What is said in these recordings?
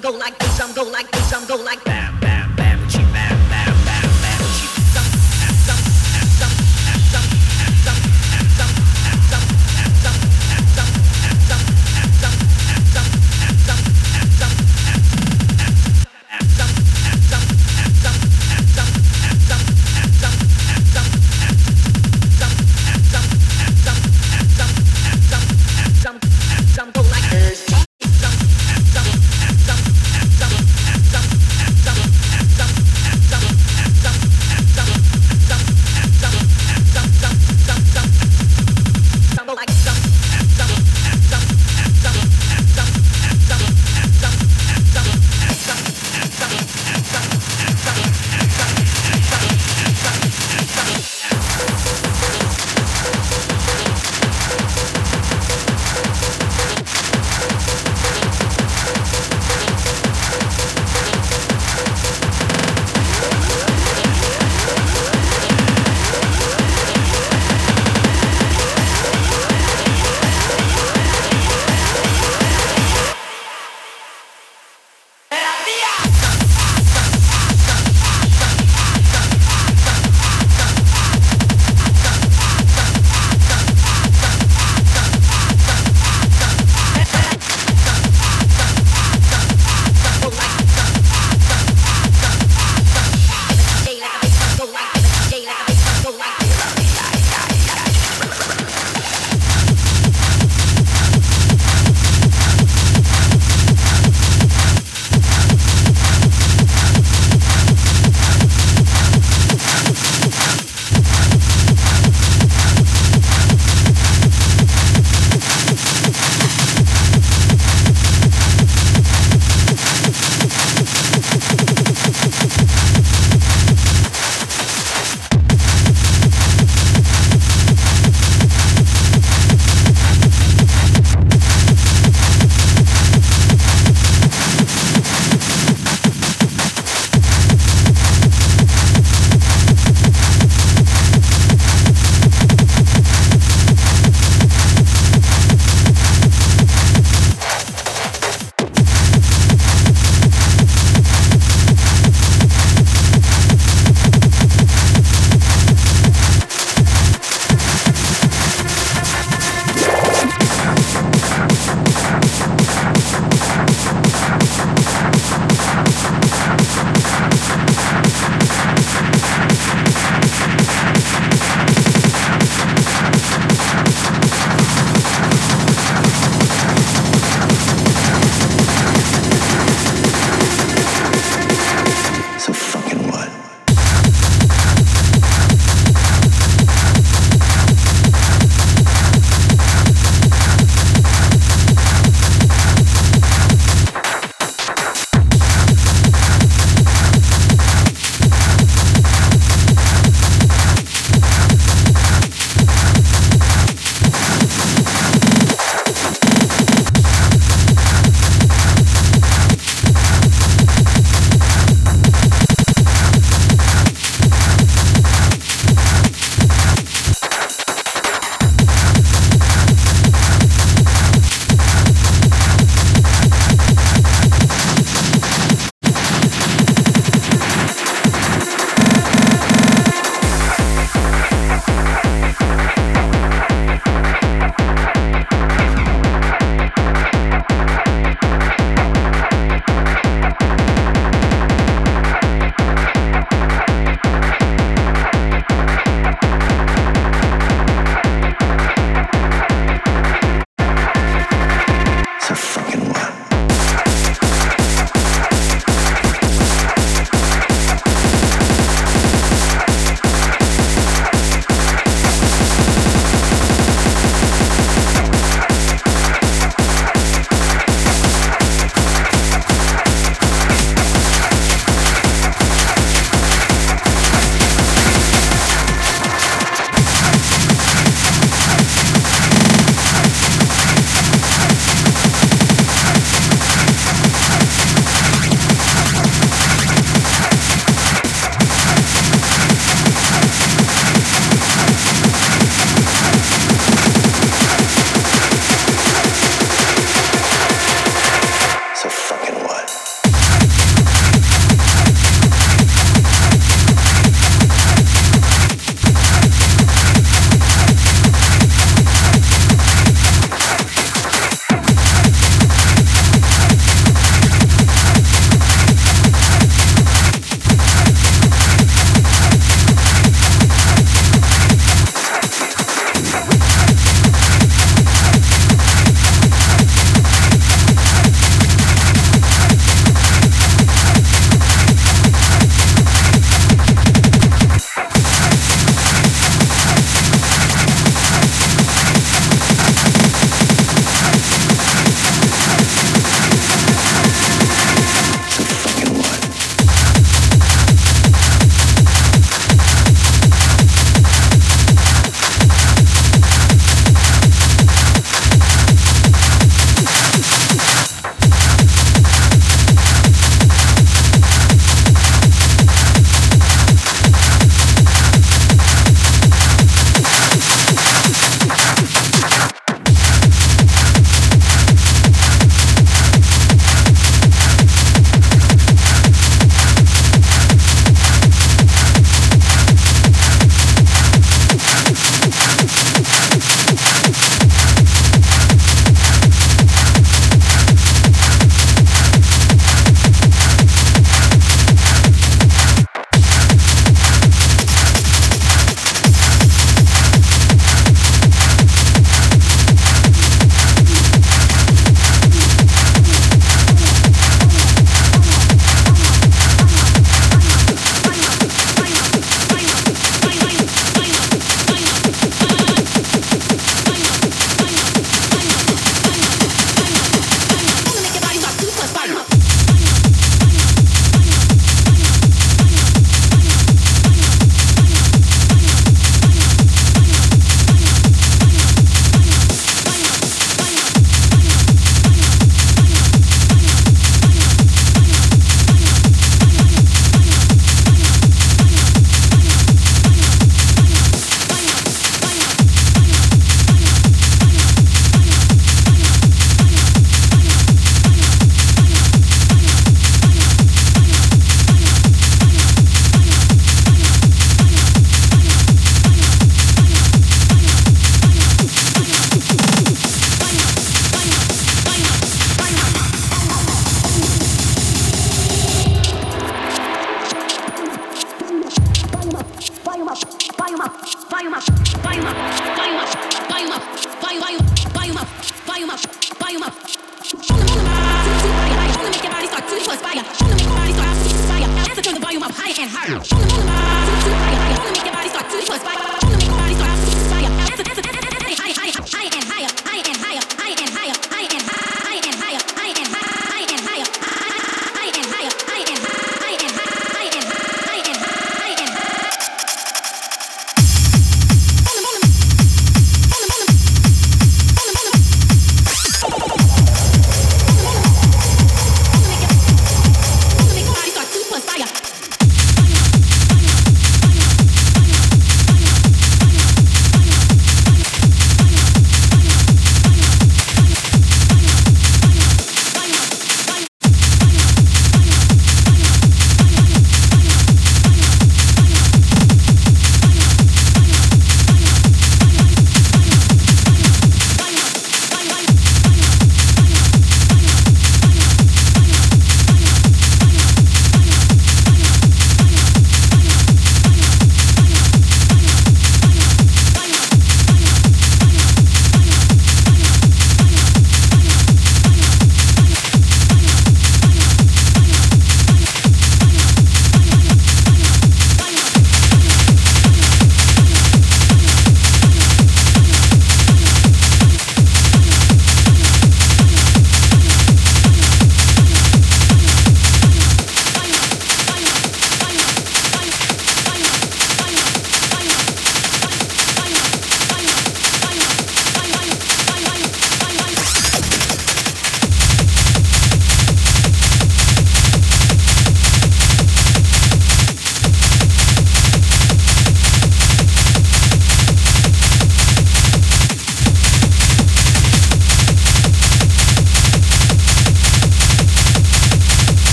go like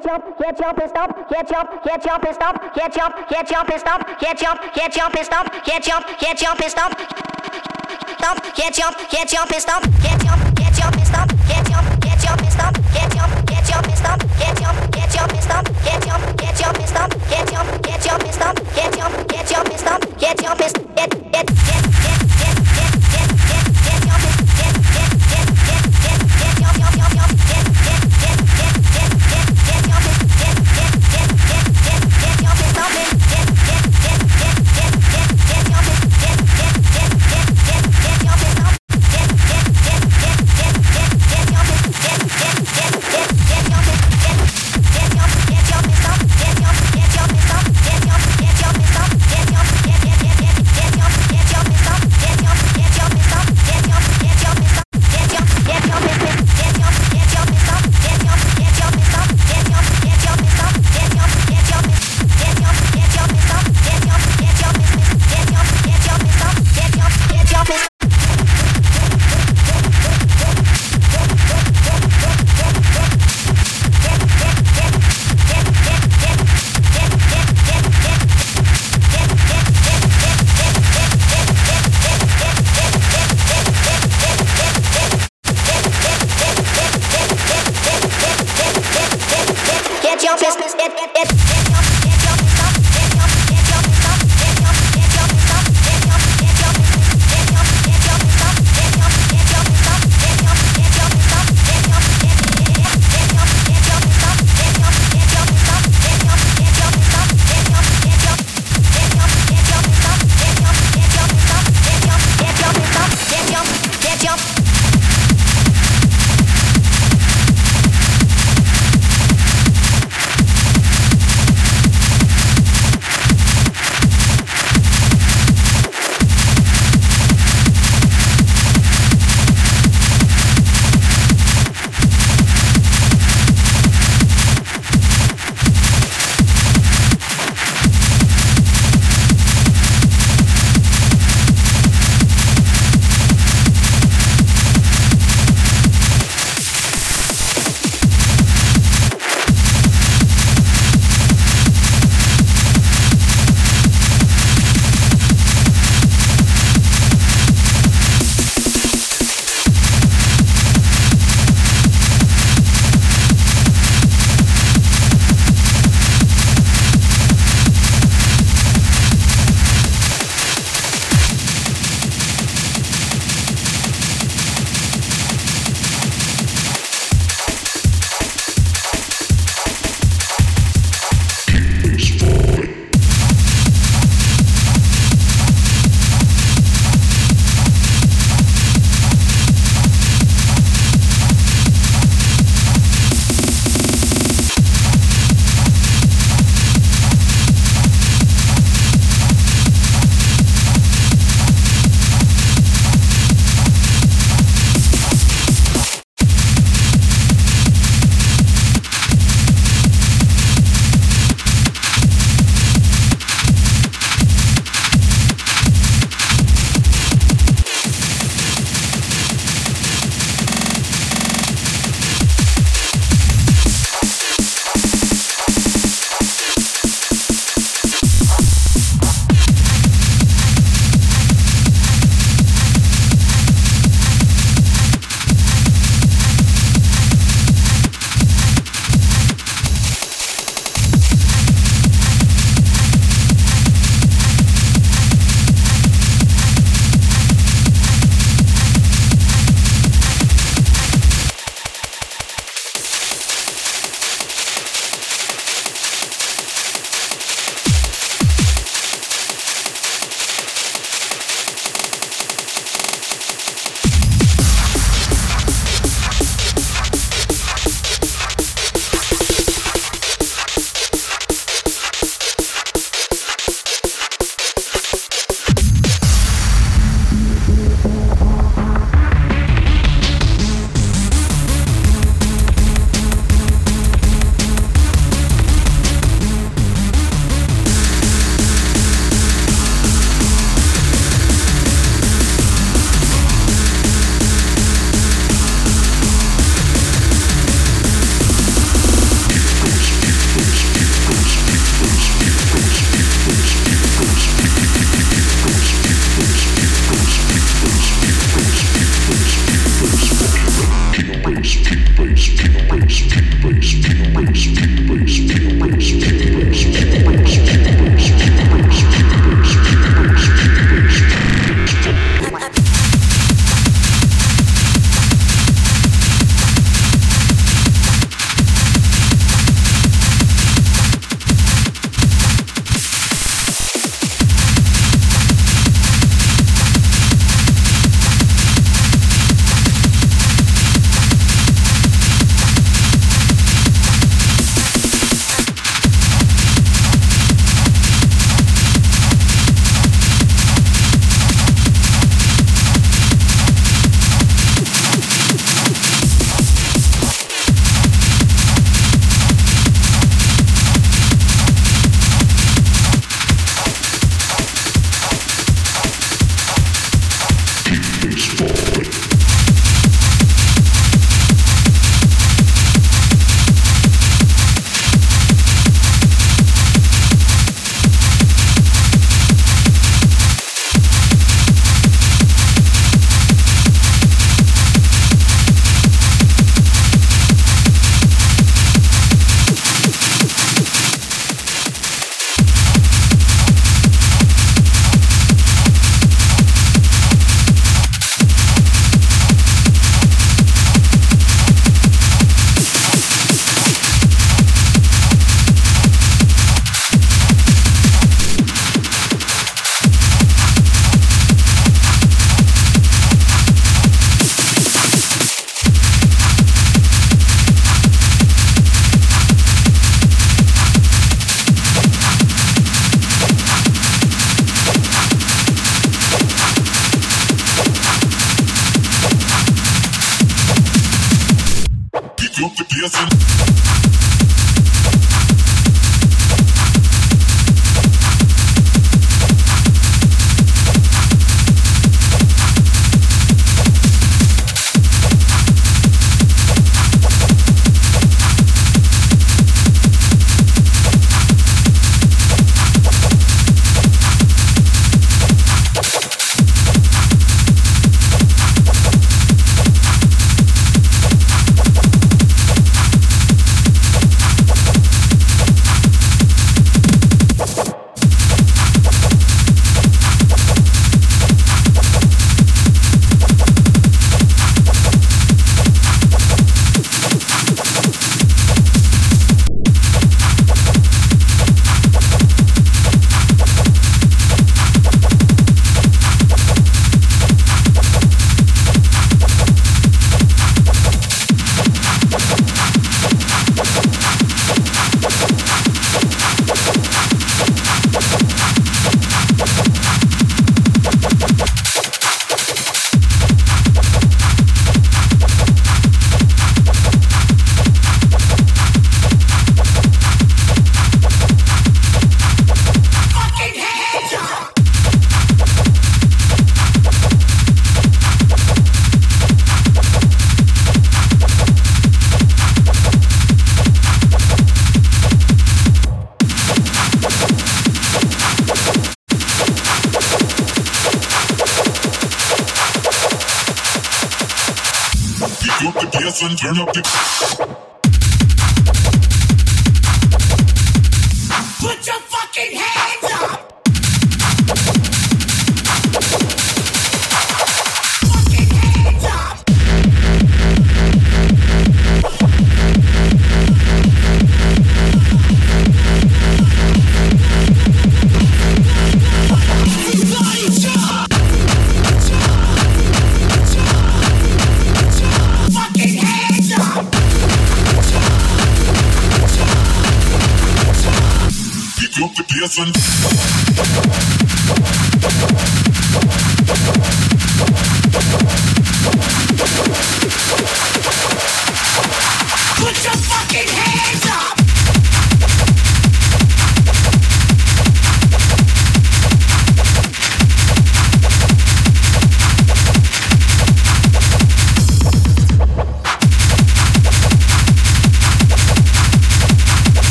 catch up, catch up and stop. catch up, catch up and stop. catch up, catch up and stop. catch up, catch up and stop. catch up, catch up and stop. Stop. Can't jump, can't jump and stop. Can't jump.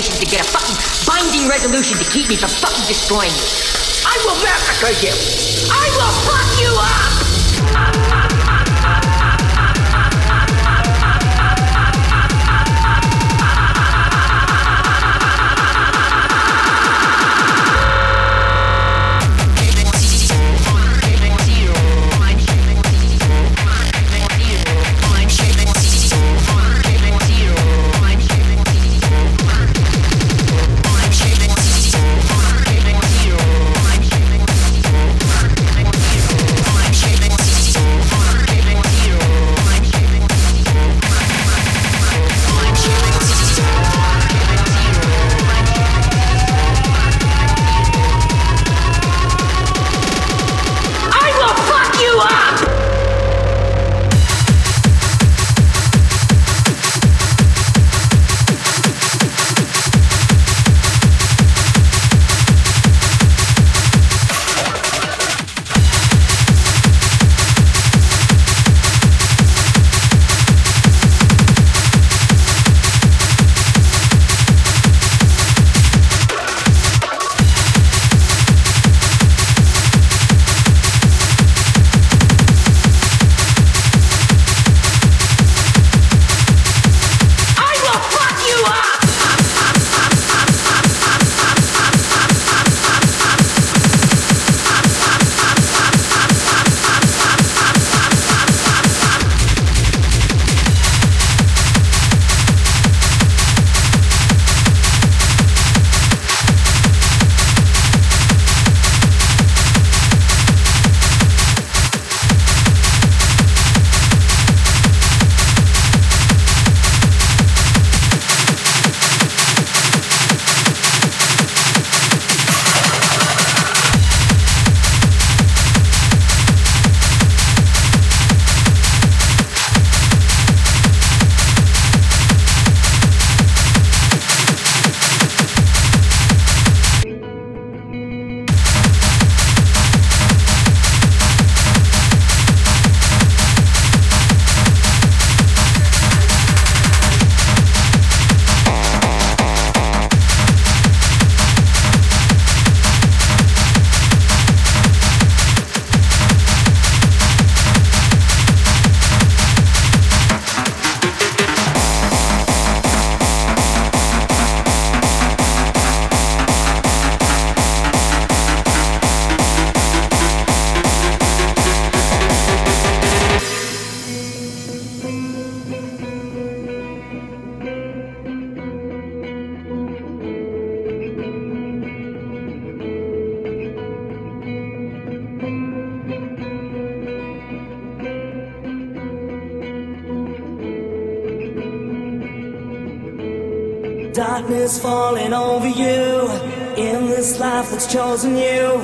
To get a fucking binding resolution to keep me from fucking destroying you. I will massacre you. Darkness falling over you in this life that's chosen you.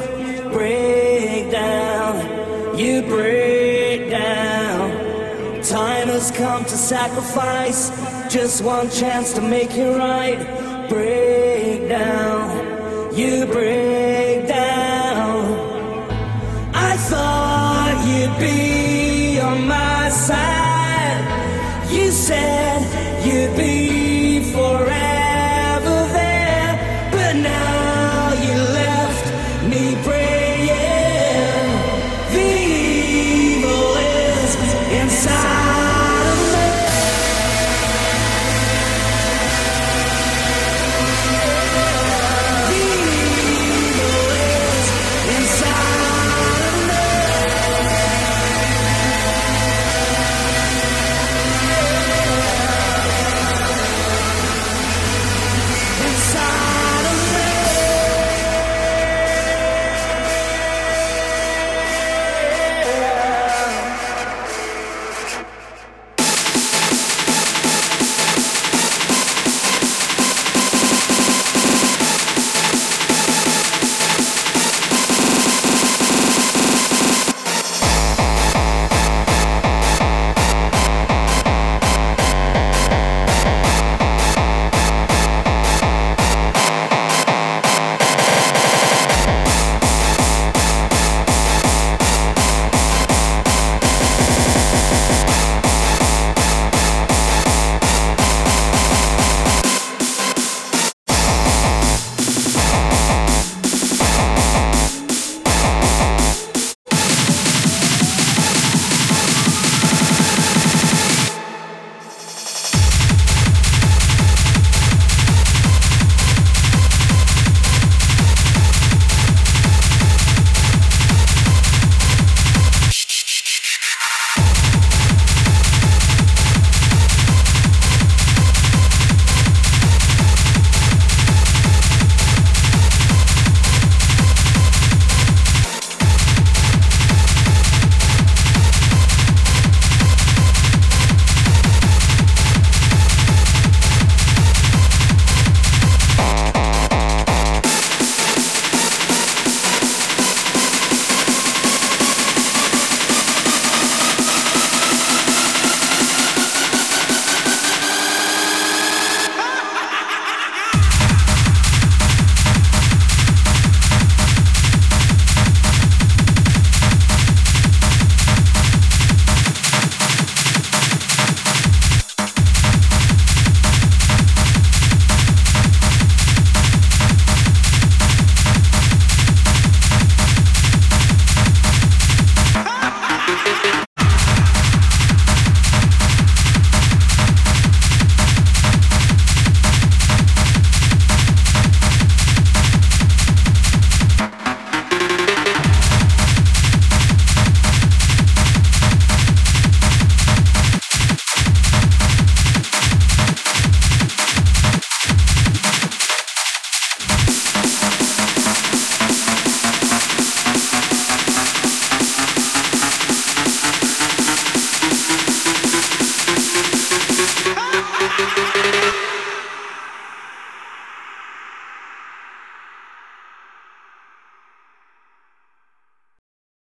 Break down, you break down. Time has come to sacrifice just one chance to make it right. Break down, you break